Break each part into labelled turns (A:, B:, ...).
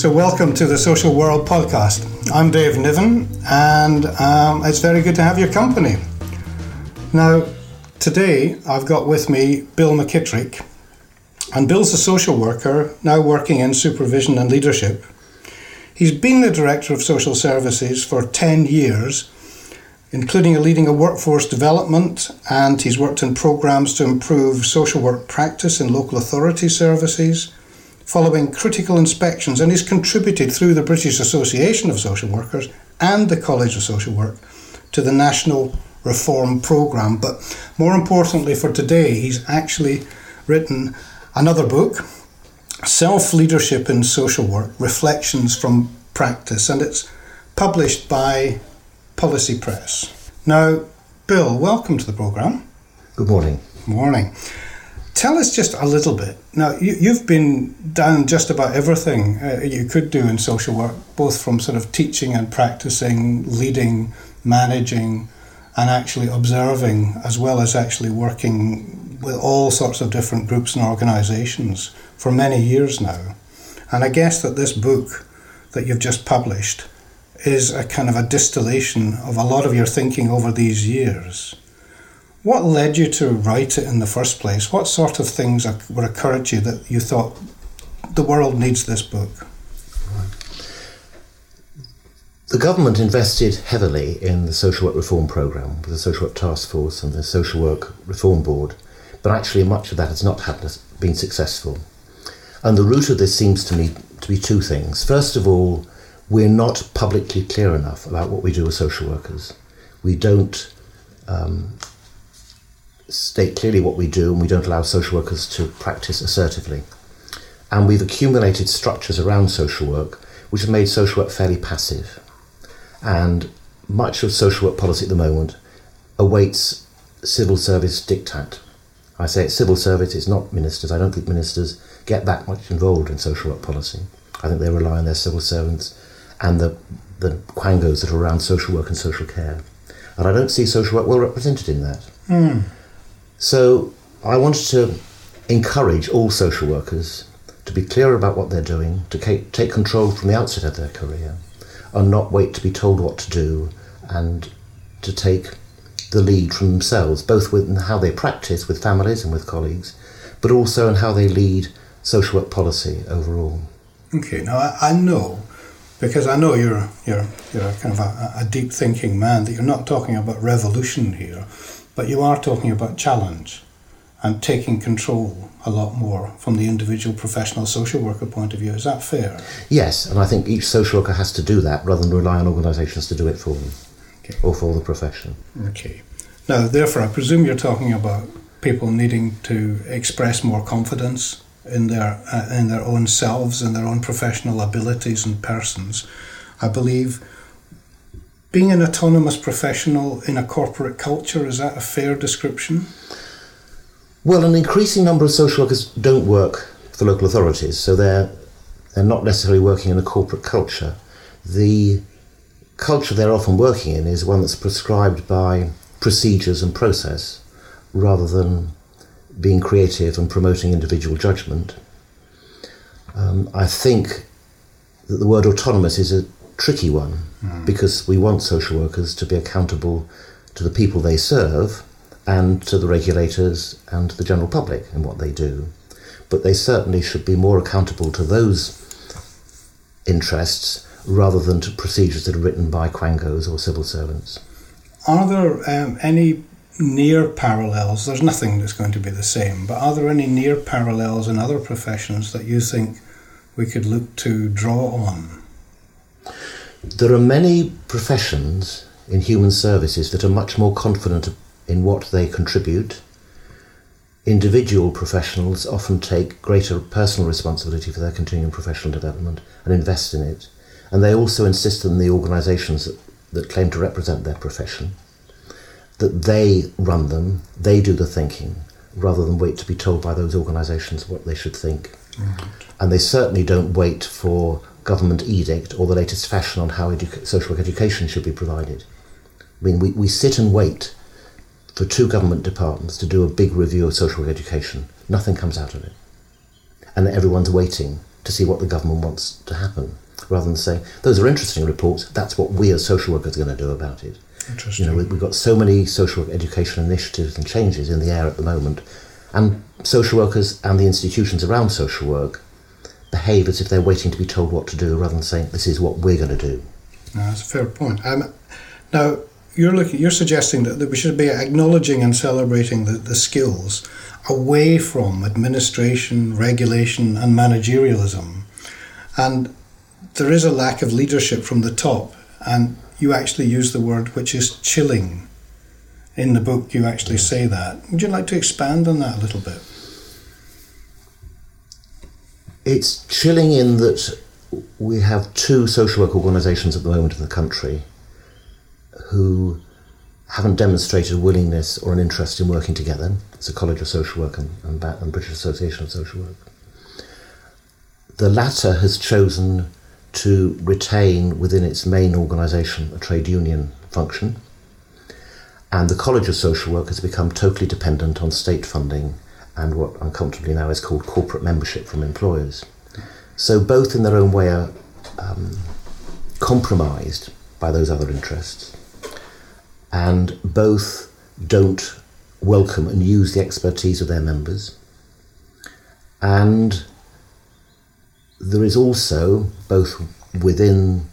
A: So, welcome to the Social World podcast. I'm Dave Niven, and um, it's very good to have your company. Now, today I've got with me Bill McKitterick, and Bill's a social worker now working in supervision and leadership. He's been the Director of Social Services for 10 years, including leading a workforce development, and he's worked in programs to improve social work practice in local authority services following critical inspections, and he's contributed through the British Association of Social Workers and the College of Social Work to the National Reform Programme. But more importantly for today, he's actually written another book, Self Leadership in Social Work Reflections from Practice, and it's published by Policy Press. Now, Bill, welcome to the programme.
B: Good morning.
A: Morning. Tell us just a little bit. Now, you, have been down just about everything uh, you could do in social work, both from sort of teaching and practicing, leading, managing, and actually observing, as well as actually working with all sorts of different groups and organisations for many years now. And I guess that this book that you've just published is a kind of a distillation of a lot of your thinking over these years. What led you to write it in the first place? What sort of things were occurred to you that you thought the world needs this book?
B: The government invested heavily in the social work reform programme with the social work task force and the social work reform board, but actually much of that has not been successful. And the root of this seems to me to be two things. First of all, we're not publicly clear enough about what we do as social workers. We don't um, state clearly what we do and we don't allow social workers to practice assertively. And we've accumulated structures around social work which have made social work fairly passive. And much of social work policy at the moment awaits civil service diktat. I say it's civil service, it's not ministers. I don't think ministers get that much involved in social work policy. I think they rely on their civil servants and the, the quangos that are around social work and social care. And I don't see social work well represented in that. Mm. So I wanted to encourage all social workers to be clear about what they're doing, to take control from the outset of their career, and not wait to be told what to do, and to take the lead from themselves, both with how they practice with families and with colleagues, but also in how they lead social work policy overall.
A: Okay, now I, I know because I know you're you're you're kind of a, a deep thinking man that you're not talking about revolution here but you are talking about challenge and taking control a lot more from the individual professional social worker point of view. Is that fair?
B: Yes, and I think each social worker has to do that rather than rely on organisations to do it for them okay. or for the profession.
A: Okay. Now, therefore, I presume you're talking about people needing to express more confidence in their uh, in their own selves and their own professional abilities and persons. I believe being an autonomous professional in a corporate culture, is that a fair description?
B: Well, an increasing number of social workers don't work for local authorities, so they're, they're not necessarily working in a corporate culture. The culture they're often working in is one that's prescribed by procedures and process rather than being creative and promoting individual judgment. Um, I think that the word autonomous is a tricky one mm. because we want social workers to be accountable to the people they serve and to the regulators and the general public in what they do. But they certainly should be more accountable to those interests rather than to procedures that are written by quangos or civil servants.
A: Are there um, any near parallels? There's nothing that's going to be the same, but are there any near parallels in other professions that you think we could look to draw on?
B: There are many professions in human services that are much more confident in what they contribute. Individual professionals often take greater personal responsibility for their continuing professional development and invest in it. And they also insist on the organisations that, that claim to represent their profession that they run them, they do the thinking, rather than wait to be told by those organisations what they should think. And they certainly don't wait for government edict or the latest fashion on how edu- social work education should be provided. I mean, we, we sit and wait for two government departments to do a big review of social work education. Nothing comes out of it. And everyone's waiting to see what the government wants to happen, rather than say, those are interesting reports, that's what we as social workers are going to do about it.
A: Interesting.
B: You know, we- we've got so many social work education initiatives and changes in the air at the moment, and social workers and the institutions around social work behave as if they're waiting to be told what to do rather than saying, this is what we're going to do.
A: No, that's a fair point. Um, now, you're looking, you're suggesting that, that we should be acknowledging and celebrating the, the skills away from administration, regulation, and managerialism. And there is a lack of leadership from the top. And you actually use the word which is chilling. In the book, you actually say that. Would you like to expand on that a little bit?
B: It's chilling in that we have two social work organisations at the moment in the country who haven't demonstrated a willingness or an interest in working together. It's the College of Social Work and, and, and British Association of Social Work. The latter has chosen to retain within its main organisation a trade union function, and the College of Social Work has become totally dependent on state funding and what uncomfortably now is called corporate membership from employers. So both in their own way are um, compromised by those other interests, and both don't welcome and use the expertise of their members. And there is also, both within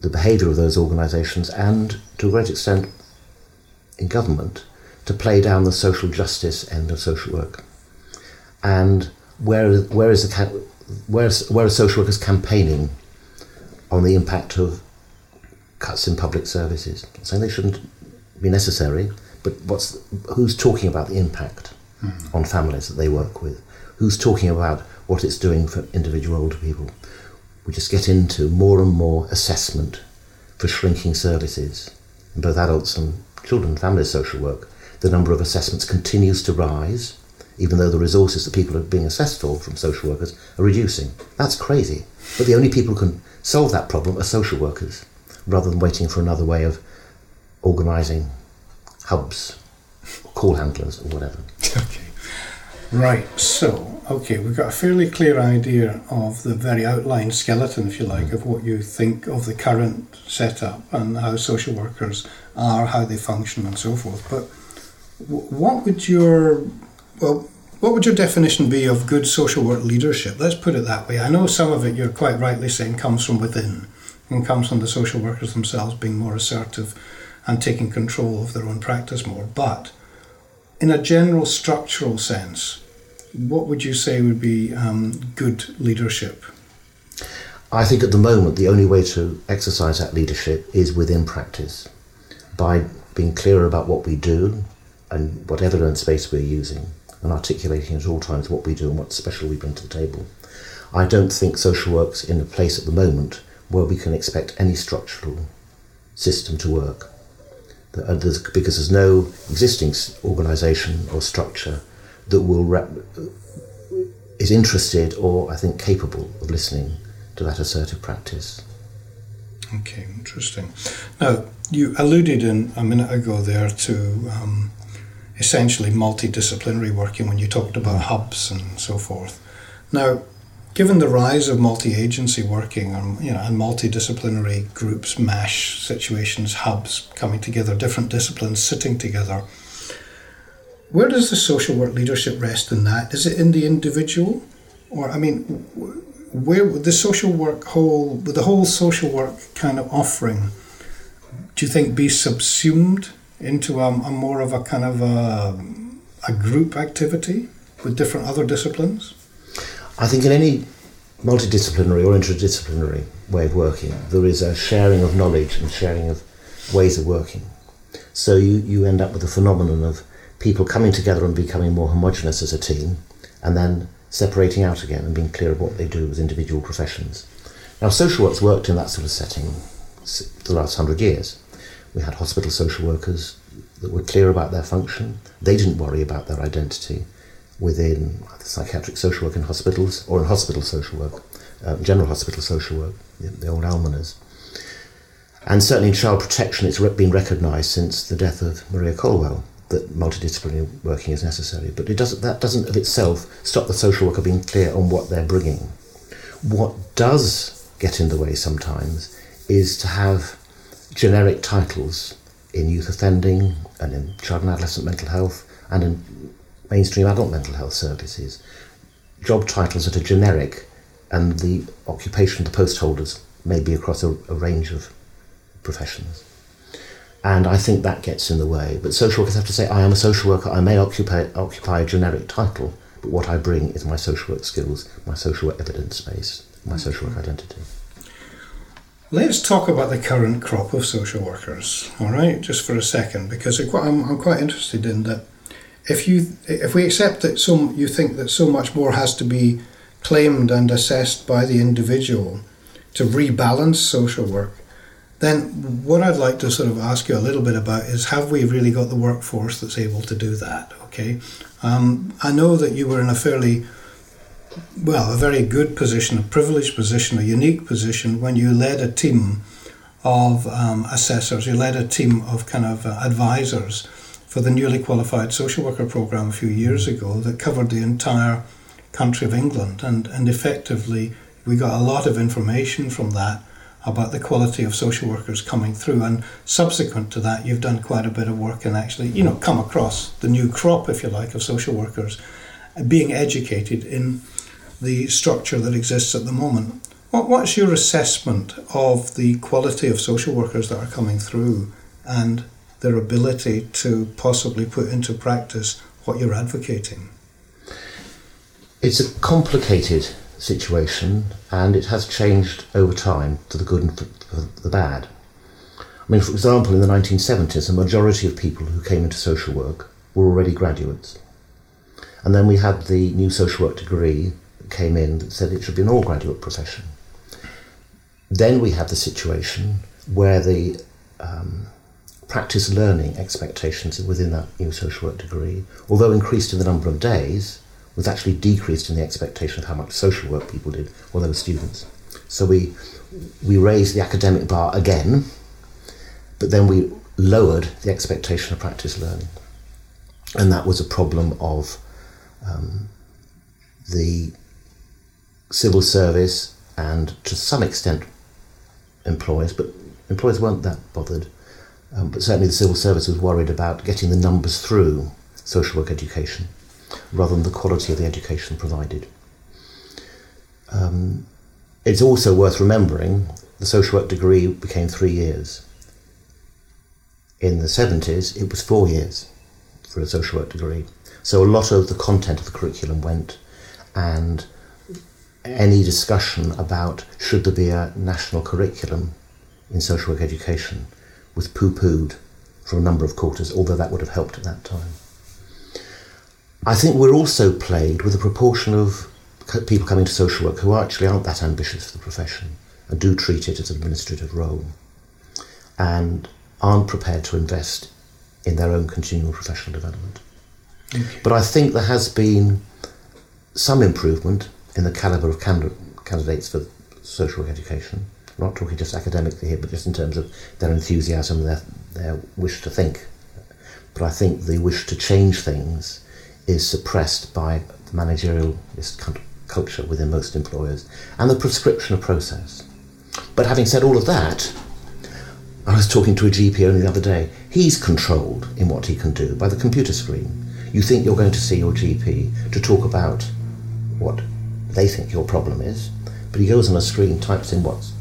B: the behaviour of those organisations and to a great extent in government, to play down the social justice end of social work. And where, where, is the, where, where are social workers campaigning on the impact of cuts in public services? Not saying they shouldn't be necessary, but what's, who's talking about the impact hmm. on families that they work with? Who's talking about what it's doing for individual older people? We just get into more and more assessment for shrinking services in both adults and children, family social work. The number of assessments continues to rise, even though the resources that people are being assessed for from social workers are reducing. That's crazy. But the only people who can solve that problem are social workers, rather than waiting for another way of organising hubs, call handlers, or whatever.
A: Okay. Right. So, okay, we've got a fairly clear idea of the very outline skeleton, if you like, of what you think of the current setup and how social workers are, how they function, and so forth. But what would your well, what would your definition be of good social work leadership? Let's put it that way. I know some of it you're quite rightly saying comes from within and comes from the social workers themselves being more assertive and taking control of their own practice more, but in a general structural sense, what would you say would be um, good leadership?
B: I think at the moment the only way to exercise that leadership is within practice by being clearer about what we do and what evidence base we're using and articulating at all times what we do and what special we bring to the table. I don't think social work's in a place at the moment where we can expect any structural system to work. Uh, Because there's no existing organisation or structure that will rep- is interested or I think capable of listening to that assertive practice.
A: Okay, interesting. Now, you alluded in a minute ago there to um, essentially multidisciplinary working when you talked about hubs and so forth. Now, given the rise of multi-agency working and you know and multidisciplinary groups, MASH situations, hubs coming together, different disciplines sitting together, where does the social work leadership rest in that? Is it in the individual, or I mean, where the social work whole, the whole social work kind of offering, do you think be subsumed into a, a more of a kind of a, a group activity with different other disciplines?
B: I think in any multidisciplinary or interdisciplinary way of working, there is a sharing of knowledge and sharing of ways of working. So you, you end up with a phenomenon of people coming together and becoming more homogenous as a team, and then separating out again and being clear of what they do as individual professions. Now, social work's worked in that sort of setting for the last hundred years. We had hospital social workers that were clear about their function. They didn't worry about their identity within psychiatric social work in hospitals or in hospital social work, uh, general hospital social work, the, the old almoners. And certainly in child protection, it's been recognised since the death of Maria Colwell that multidisciplinary working is necessary. But it doesn't, that doesn't of itself stop the social worker being clear on what they're bringing. What does get in the way sometimes is to have generic titles in youth offending and in child and adolescent mental health and in mainstream adult mental health services. Job titles that are generic and the occupation, of the post holders, may be across a, a range of professions. And I think that gets in the way. But social workers have to say, I am a social worker, I may occupy, occupy a generic title, but what I bring is my social work skills, my social work evidence base, my mm-hmm. social work identity.
A: Let's talk about the current crop of social workers, all right, just for a second, because I'm, I'm quite interested in that. If you if we accept that so you think that so much more has to be claimed and assessed by the individual to rebalance social work, then what I'd like to sort of ask you a little bit about is have we really got the workforce that's able to do that? Okay, um, I know that you were in a fairly well, a very good position, a privileged position, a unique position when you led a team of um, assessors, you led a team of kind of uh, advisors for the newly qualified social worker program a few years ago that covered the entire country of England. And, and effectively, we got a lot of information from that about the quality of social workers coming through. And subsequent to that, you've done quite a bit of work and actually, you know, come across the new crop, if you like, of social workers being educated in the structure that exists at the moment. What, what's your assessment of the quality of social workers that are coming through and their ability to possibly put into practice what you're advocating?
B: It's a complicated situation and it has changed over time to the good and for the bad. I mean, for example, in the 1970s, a majority of people who came into social work were already graduates. And then we had the new social work degree came in that said it should be an all graduate profession. Then we had the situation where the um, practice learning expectations within that new social work degree, although increased in the number of days, was actually decreased in the expectation of how much social work people did while they were students. So we we raised the academic bar again, but then we lowered the expectation of practice learning, and that was a problem of um, the civil service and to some extent employers, but employers weren't that bothered. Um, but certainly the civil service was worried about getting the numbers through social work education rather than the quality of the education provided. Um, it's also worth remembering the social work degree became three years. In the 70s, it was four years for a social work degree. So a lot of the content of the curriculum went, and any discussion about should there be a national curriculum in social work education was poo pooed from a number of quarters, although that would have helped at that time. I think we're also plagued with a proportion of people coming to social work who actually aren't that ambitious for the profession and do treat it as an administrative role and aren't prepared to invest in their own continual professional development. But I think there has been some improvement in the calibre of candidates for social education. I'm not talking just academically here, but just in terms of their enthusiasm, their, their wish to think. But I think the wish to change things is suppressed by the managerial culture within most employers and the prescription of process. But having said all of that, I was talking to a GP only the other day. He's controlled in what he can do by the computer screen. You think you're going to see your GP to talk about what they think your problem is, but he goes on a screen, types in what's,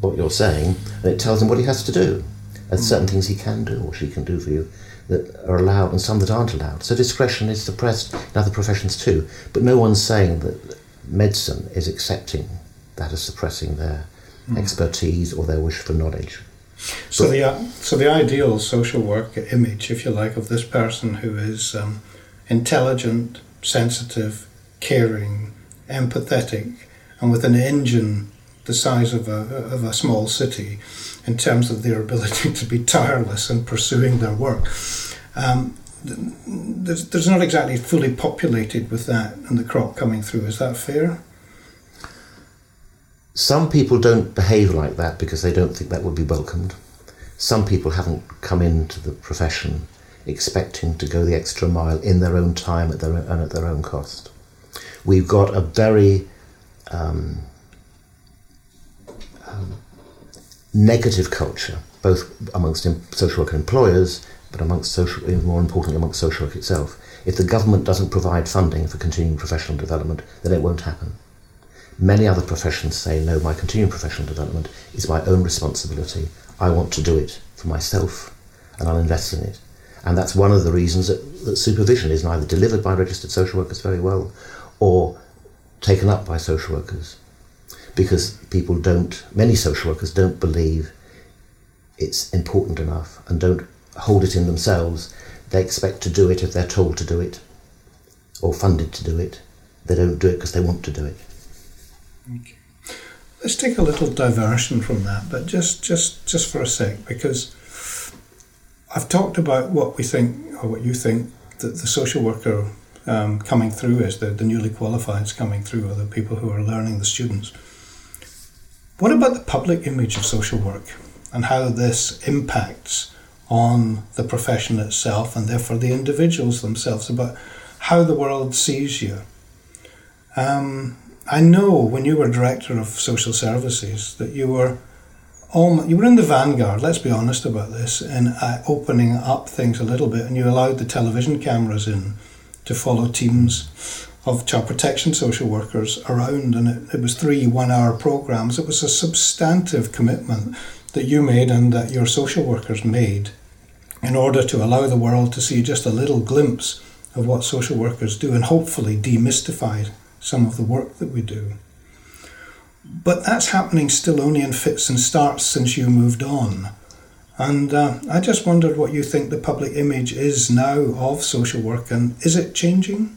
B: what you're saying, and it tells him what he has to do. And certain things he can do or she can do for you that are allowed and some that aren't allowed. So discretion is suppressed in other professions too. But no one's saying that medicine is accepting that as suppressing their mm. expertise or their wish for knowledge.
A: So but, the uh, so the ideal social work image, if you like, of this person who is um, intelligent, sensitive, caring, empathetic, and with an engine the size of a of a small city, in terms of their ability to be tireless in pursuing their work. Um, there's, there's not exactly fully populated with that and the crop coming through. Is that fair?
B: Some people don't behave like that because they don't think that would be welcomed. Some people haven't come into the profession expecting to go the extra mile in their own time at their own, and at their own cost. We've got a very um, um, negative culture, both amongst social work employers, but amongst social, more importantly, amongst social work itself. If the government doesn't provide funding for continuing professional development, then it won't happen. Many other professions say, no, my continuing professional development is my own responsibility. I want to do it for myself, and I'll invest in it. And that's one of the reasons that, that supervision is neither delivered by registered social workers very well or taken up by social workers. Because people don't, many social workers don't believe it's important enough and don't hold it in themselves. They expect to do it if they're told to do it or funded to do it. They don't do it because they want to do it.
A: Okay. Let's take a little diversion from that, but just just just for a sec, because I've talked about what we think or what you think that the social worker um, coming through is, the, the newly qualifieds coming through, or the people who are learning, the students. What about the public image of social work and how this impacts on the profession itself and therefore the individuals themselves about how the world sees you? Um, I know when you were director of social services that you were almost, you were in the vanguard. Let's be honest about this, in uh, opening up things a little bit, and you allowed the television cameras in to follow teams of child protection social workers around, and it, it was three one-hour programs. It was a substantive commitment that you made and that your social workers made in order to allow the world to see just a little glimpse of what social workers do and hopefully demystify some of the work that we do. But that's happening still only in fits and starts since you moved on. And uh, I just wondered what you think the public image is now of social work and is it changing?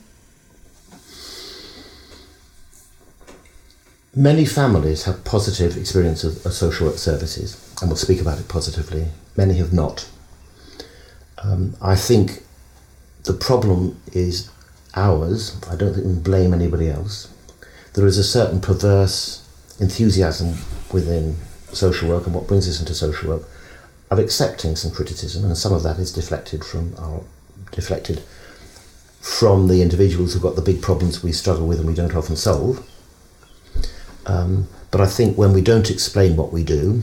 B: Many families have positive experience of, of social work services and will speak about it positively. Many have not. Um, I think the problem is ours, I don't think we blame anybody else. There is a certain perverse enthusiasm within social work and what brings us into social work of accepting some criticism, and some of that is deflected from our deflected from the individuals who've got the big problems we struggle with and we don't often solve. Um, but I think when we don't explain what we do,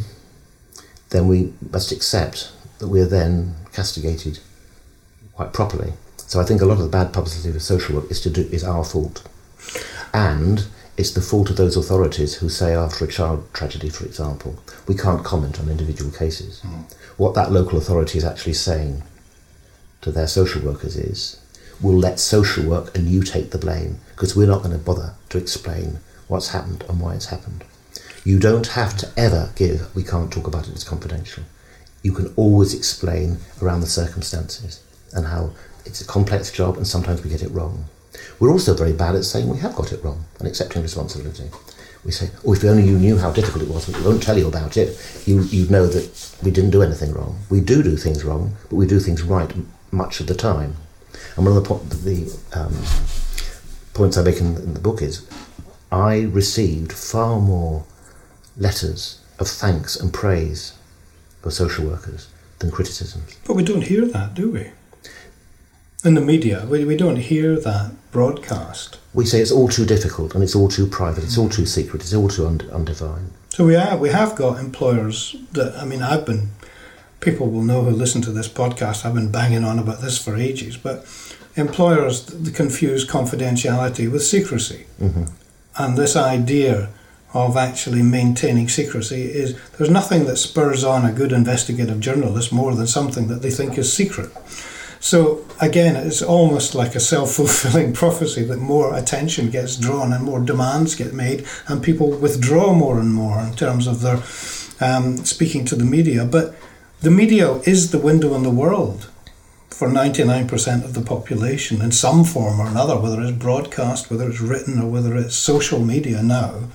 B: then we must accept that we're then castigated quite properly. So I think a lot of the bad publicity of social work is to do is our fault, and it's the fault of those authorities who say after a child tragedy, for example, we can't comment on individual cases. Mm. What that local authority is actually saying to their social workers is, we'll let social work and you take the blame because we're not going to bother to explain what's happened and why it's happened. You don't have to ever give, we can't talk about it, it's confidential. You can always explain around the circumstances and how it's a complex job and sometimes we get it wrong. We're also very bad at saying we have got it wrong and accepting responsibility. We say, oh, if only you knew how difficult it was, we won't tell you about it, you, you'd know that we didn't do anything wrong. We do do things wrong, but we do things right much of the time. And one of the, po- the um, points I make in, in the book is I received far more letters of thanks and praise for social workers than criticisms.
A: But we don't hear that, do we? In the media, we, we don't hear that broadcast.
B: We say it's all too difficult and it's all too private, it's all too secret, it's all too und- undefined.
A: So we have, we have got employers that, I mean, I've been, people will know who listen to this podcast, I've been banging on about this for ages, but employers confuse confidentiality with secrecy. Mm-hmm. And this idea of actually maintaining secrecy is there's nothing that spurs on a good investigative journalist more than something that they think is secret. So again, it's almost like a self-fulfilling prophecy that more attention gets drawn and more demands get made, and people withdraw more and more in terms of their um, speaking to the media. But the media is the window on the world for 99% of the population in some form or another, whether it's broadcast, whether it's written, or whether it's social media now.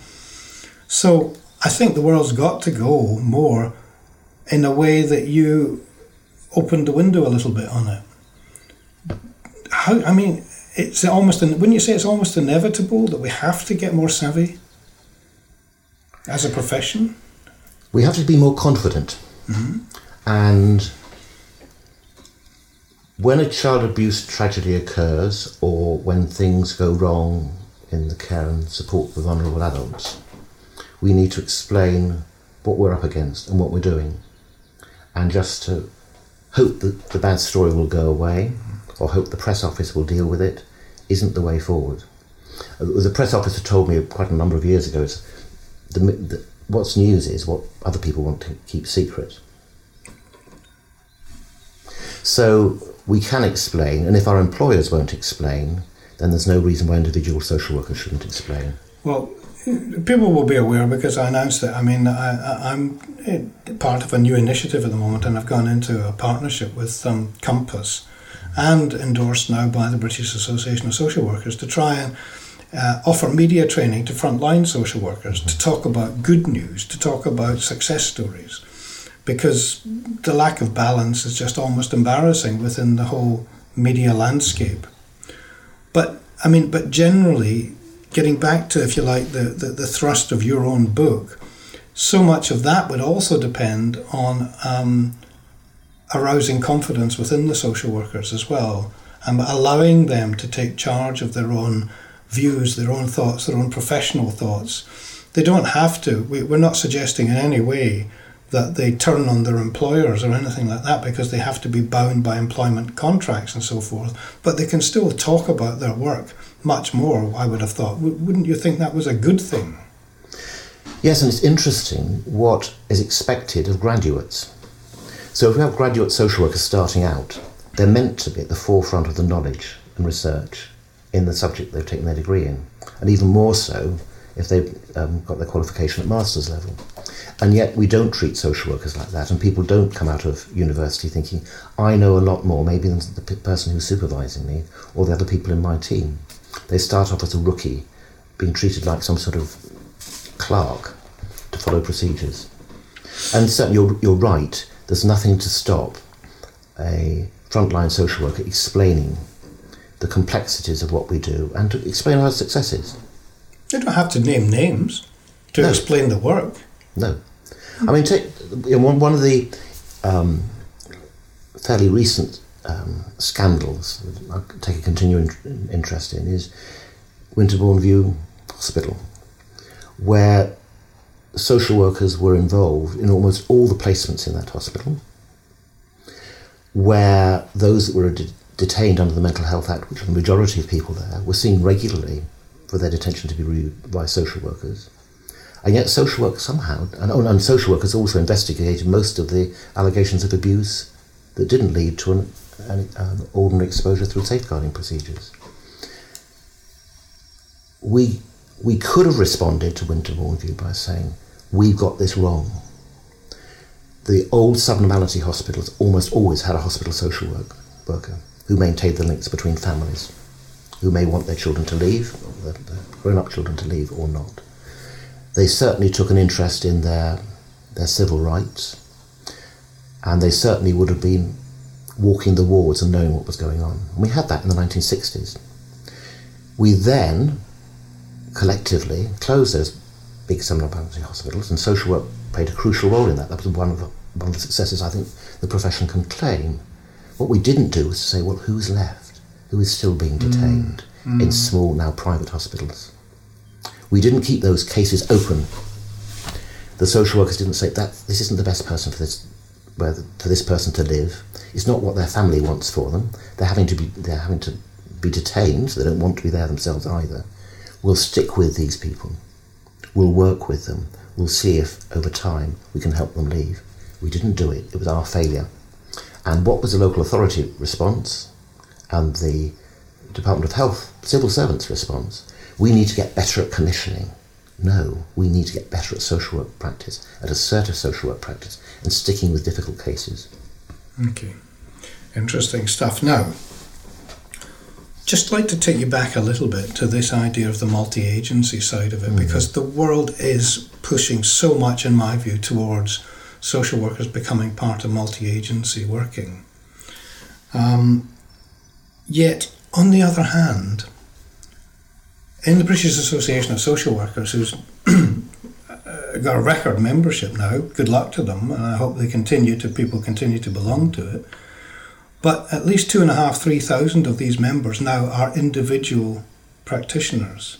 A: So I think the world's got to go more in a way that you opened the window a little bit on it how, I mean, it's almost, wouldn't you say it's almost inevitable that we have to get more savvy as a profession?
B: We have to be more confident. Mm-hmm. And when a child abuse tragedy occurs or when things go wrong in the care and support for vulnerable adults, we need to explain what we're up against and what we're doing, and just to hope that the bad story will go away or hope the press office will deal with it isn't the way forward. Uh, the press officer told me quite a number of years ago the, the, what's news is what other people want to keep secret. So we can explain, and if our employers won't explain, then there's no reason why individual social workers shouldn't explain.
A: Well, people will be aware because I announced it. I mean, I, am eh, part of a new initiative at the moment, and I've gone into a partnership with um, Compass and endorsed now by the British Association of Social Workers to try and uh, offer media training to frontline social workers to talk about good news, to talk about success stories, because the lack of balance is just almost embarrassing within the whole media landscape. But I mean, but generally, getting back to, if you like, the, the, the thrust of your own book, so much of that would also depend on um, arousing confidence within the social workers as well, and allowing them to take charge of their own views, their own thoughts, their own professional thoughts. They don't have to. We, we're not suggesting in any way that they turn on their employers or anything like that because they have to be bound by employment contracts and so forth. But they can still talk about their work much more, I would have thought. Wouldn't you think that was a good thing?
B: Yes, and it's interesting what is expected of graduates. So if we have graduate social workers starting out, they're meant to be at the forefront of the knowledge and research in the subject they've taken their degree in, and even more so if they've um, got their qualification at master's level. And yet we don't treat social workers like that, and people don't come out of university thinking, I know a lot more, maybe than the person who's supervising me or the other people in my team. They start off as a rookie, being treated like some sort of clerk to follow procedures. And certainly you're, you're right, there's nothing to stop a frontline social worker explaining the complexities of what we do and to explain our successes.
A: You don't have to name names to no. explain the work.
B: No. I mean, take, you know, one of the um, fairly recent um, scandals that I take a continuing interest in is Winterbourne View Hospital, where social workers were involved in almost all the placements in that hospital, where those that were de- detained under the Mental Health Act, which are the majority of people there, were seen regularly for their detention to be reviewed by social workers. And yet, social work somehow, and, oh, and social workers also investigated most of the allegations of abuse that didn't lead to an, an, an ordinary exposure through safeguarding procedures. We, we could have responded to Winterbourne View by saying, We've got this wrong. The old subnormality hospitals almost always had a hospital social work, worker who maintained the links between families, who may want their children to leave, their grown up children to leave, or not they certainly took an interest in their, their civil rights, and they certainly would have been walking the wards and knowing what was going on. We had that in the 1960s. We then collectively closed those big subnormality hospitals, and social work played a crucial role in that. That was one of the, one of the successes I think the profession can claim. What we didn't do was to say, well, who's left? Who is still being detained mm. Mm. in small, now private hospitals? We didn't keep those cases open. The social workers didn't say that this isn't the best person for this for this person to live. It's not what their family wants for them. They're having to be they're having to be detained. So they don't want to be there themselves either. We'll stick with these people. We'll work with them. We'll see if over time we can help them leave. We didn't do it. It was our failure. And what was the local authority response and the Department of Health civil servants response? we need to get better at commissioning. No, we need to get better at social work practice, at assertive social work practice, and sticking with difficult cases.
A: Okay, interesting stuff. Now, just like to take you back a little bit to this idea of the multi agency side of it, mm-hmm. because the world is pushing so much, in my view, towards social workers becoming part of multi agency working. Um, yet, on the other hand, in the British Association of Social Workers, who's got a record membership now, good luck to them, and I hope they continue to people continue to belong to it. But at least two and a half, three thousand of these members now are individual practitioners,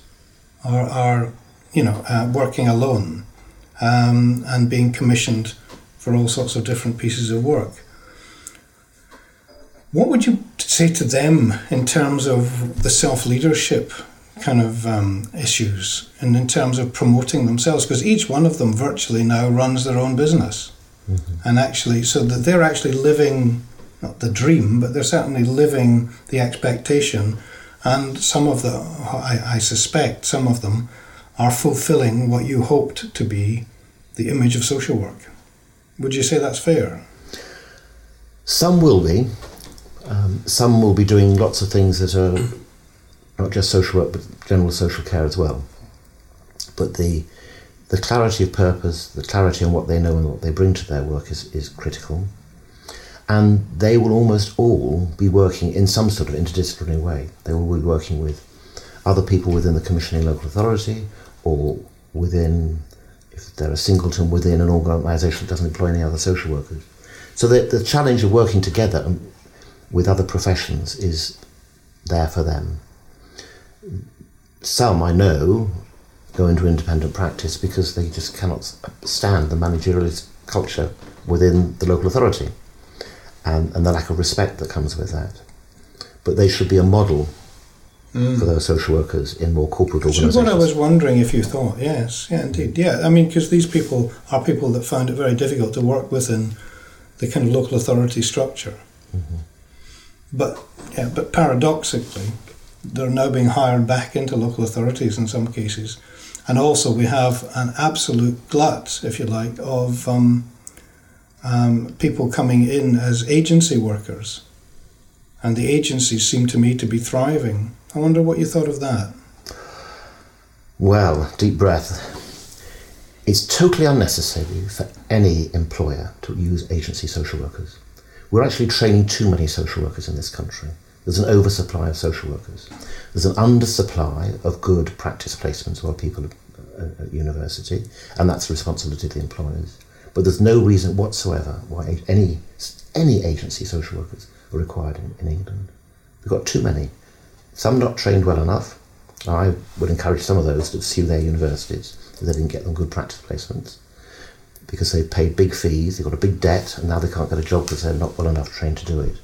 A: or are you know uh, working alone, um, and being commissioned for all sorts of different pieces of work. What would you say to them in terms of the self leadership kind of um, issues and in terms of promoting themselves? Because each one of them virtually now runs their own business. Mm-hmm. And actually, so that they're actually living not the dream, but they're certainly living the expectation. And some of the, I, I suspect, some of them are fulfilling what you hoped to be the image of social work. Would you say that's fair?
B: Some will be. Um, some will be doing lots of things that are not just social work, but general social care as well. But the the clarity of purpose, the clarity on what they know and what they bring to their work is, is critical. And they will almost all be working in some sort of interdisciplinary way. They will be working with other people within the commissioning local authority or within, if they're a singleton, within an organisation that doesn't employ any other social workers. So the, the challenge of working together with other professions is there for them. Some I know go into independent practice because they just cannot stand the managerialist culture within the local authority and, and the lack of respect that comes with that. But they should be a model mm. for those social workers in more corporate organisations.
A: So what I was wondering if you thought, yes, yeah, indeed, yeah. I mean, because these people are people that found it very difficult to work within the kind of local authority structure. Mm-hmm. But yeah, but paradoxically, they're now being hired back into local authorities in some cases and also, we have an absolute glut, if you like, of um, um, people coming in as agency workers. And the agencies seem to me to be thriving. I wonder what you thought of that.
B: Well, deep breath. It's totally unnecessary for any employer to use agency social workers. We're actually training too many social workers in this country. There's an oversupply of social workers. There's an undersupply of good practice placements while people at university, and that's the responsibility of the employers. But there's no reason whatsoever why any any agency social workers are required in, in England. We've got too many. Some not trained well enough. I would encourage some of those to sue their universities if they didn't get them good practice placements because they've paid big fees, they've got a big debt, and now they can't get a job because they're not well enough trained to do it.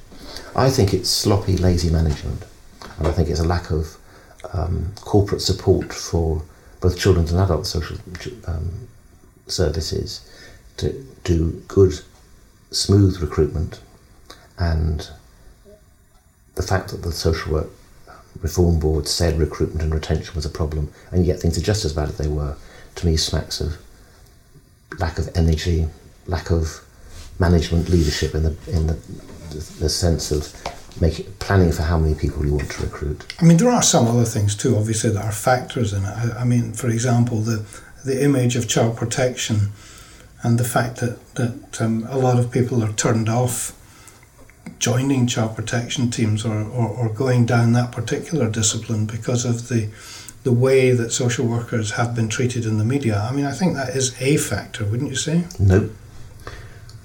B: I think it's sloppy, lazy management, and I think it's a lack of um, corporate support for both children's and adult social um, services to do good, smooth recruitment, and the fact that the social work reform board said recruitment and retention was a problem, and yet things are just as bad as they were, to me smacks of lack of energy, lack of management leadership in the in the the sense of making planning for how many people you want to recruit.
A: I mean, there are some other things too, obviously, that are factors in it. I, I mean, for example, the the image of child protection and the fact that that um, a lot of people are turned off joining child protection teams or, or, or going down that particular discipline because of the the way that social workers have been treated in the media. I mean, I think that is a factor, wouldn't you say?
B: No.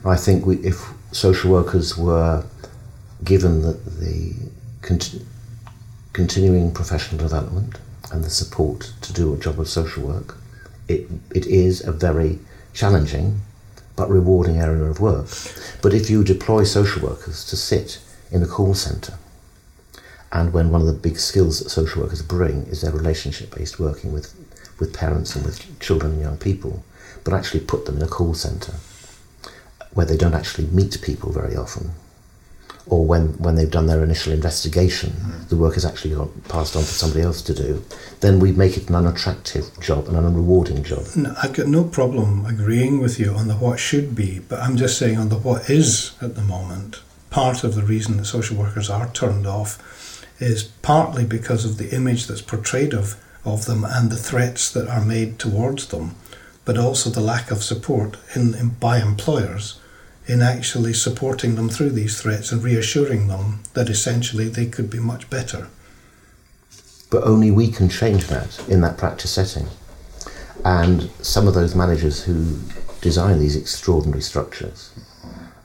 B: I think we, if social workers were given the, the conti- continuing professional development and the support to do a job of social work, it, it is a very challenging but rewarding area of work. But if you deploy social workers to sit in a call centre, and when one of the big skills that social workers bring is their relationship based working with, with parents and with children and young people, but actually put them in a call centre where they don't actually meet people very often, or when, when they've done their initial investigation, mm. the work is actually got passed on for somebody else to do, then we make it an unattractive job, and an unrewarding job.
A: No, I've got no problem agreeing with you on the what should be, but I'm just saying on the what is at the moment. Part of the reason that social workers are turned off is partly because of the image that's portrayed of, of them and the threats that are made towards them, but also the lack of support in, in by employers in actually supporting them through these threats and reassuring them that essentially they could be much better.
B: But only we can change that in that practice setting. And some of those managers who design these extraordinary structures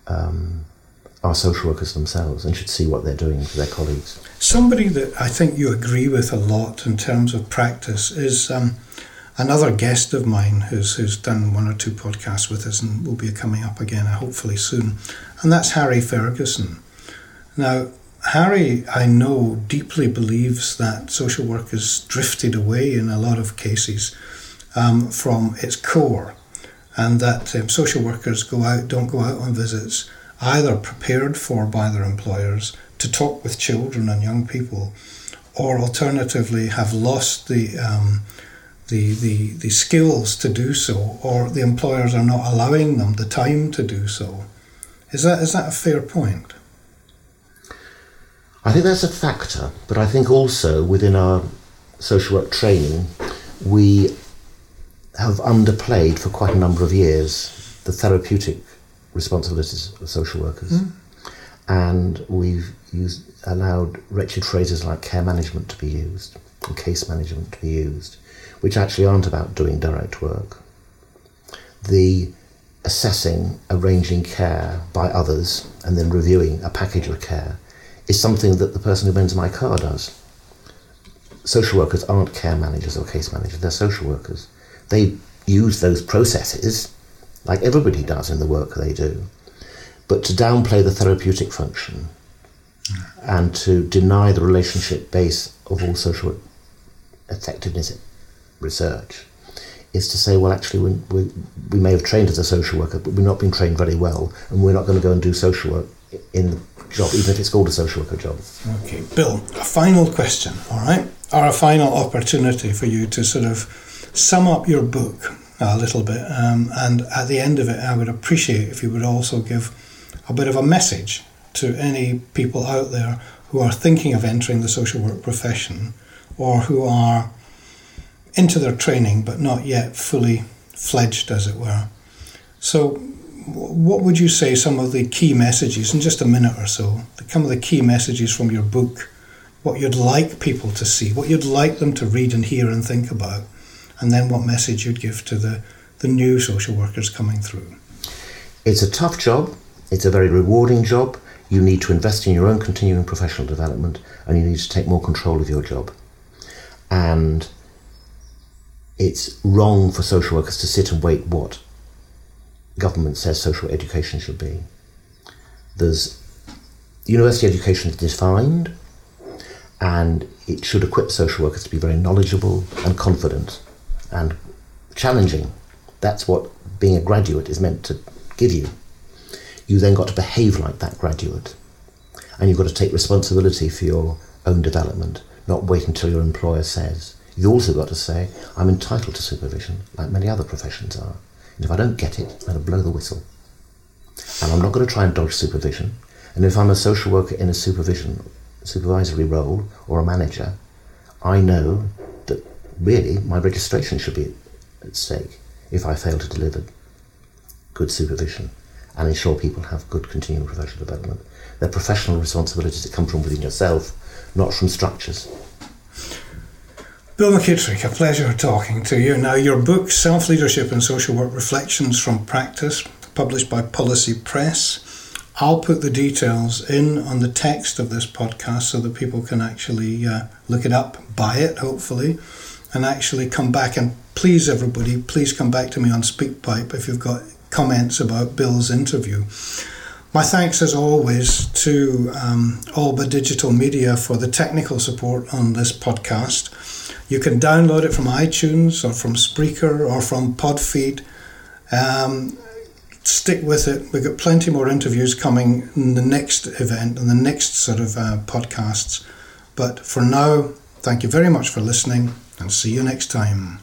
B: um, are social workers themselves and should see what they're doing for their colleagues.
A: Somebody that I think you agree with a lot in terms of practice is um, another guest of mine who's, who's done one or two podcasts with us and will be coming up again hopefully soon, and that's Harry Ferguson. Now, Harry, I know, deeply believes that social work has drifted away in a lot of cases um, from its core, and that um, social workers go out, don't go out on visits, either prepared for by their employers to talk with children and young people, or alternatively have lost the um, the, the, the skills to do so, or the employers are not allowing them the time to do so. Is that is that a fair point?
B: I think that's a factor, but I think also within our social work training, we have underplayed for quite a number of years the therapeutic responsibilities of social workers. Mm. And we've used, allowed wretched phrases like care management to be used and case management to be used, which actually aren't about doing direct work. The assessing, arranging care by others, and then reviewing a package of care is something that the person who mends my car does. Social workers aren't care managers or case managers, they're social workers. They use those processes like everybody does in the work they do. But to downplay the therapeutic function and to deny the relationship base of all social effectiveness research is to say, well, actually, we, we, we may have trained as a social worker, but we've not been trained very well, and we're not going to go and do social work in the job, even if it's called a social worker job.
A: Okay, Bill, a final question, all right, or a final opportunity for you to sort of sum up your book a little bit, um, and at the end of it, I would appreciate if you would also give a bit of a message to any people out there who are thinking of entering the social work profession or who are into their training but not yet fully fledged, as it were. So, what would you say some of the key messages in just a minute or so? Some of the key messages from your book, what you'd like people to see, what you'd like them to read and hear and think about, and then what message you'd give to the, the new social workers coming through.
B: It's a tough job, it's a very rewarding job. You need to invest in your own continuing professional development and you need to take more control of your job. And it's wrong for social workers to sit and wait what government says social education should be. There's university education is defined and it should equip social workers to be very knowledgeable and confident and challenging. That's what being a graduate is meant to give you. You then got to behave like that graduate. And you've got to take responsibility for your own development, not wait until your employer says. You've also got to say, I'm entitled to supervision, like many other professions are. And if I don't get it, I'm going to blow the whistle. And I'm not going to try and dodge supervision. And if I'm a social worker in a supervision, supervisory role or a manager, I know that really my registration should be at stake if I fail to deliver good supervision and ensure people have good continuing professional development. They're professional responsibilities that come from within yourself, not from structures.
A: Bill McKitterick, a pleasure talking to you. Now, your book, Self Leadership and Social Work Reflections from Practice, published by Policy Press. I'll put the details in on the text of this podcast so that people can actually uh, look it up, buy it, hopefully, and actually come back. And please, everybody, please come back to me on SpeakPipe if you've got comments about Bill's interview. My thanks, as always, to um, Alba Digital Media for the technical support on this podcast. You can download it from iTunes or from Spreaker or from Podfeed. Um, stick with it. We've got plenty more interviews coming in the next event and the next sort of uh, podcasts. But for now, thank you very much for listening and see you next time.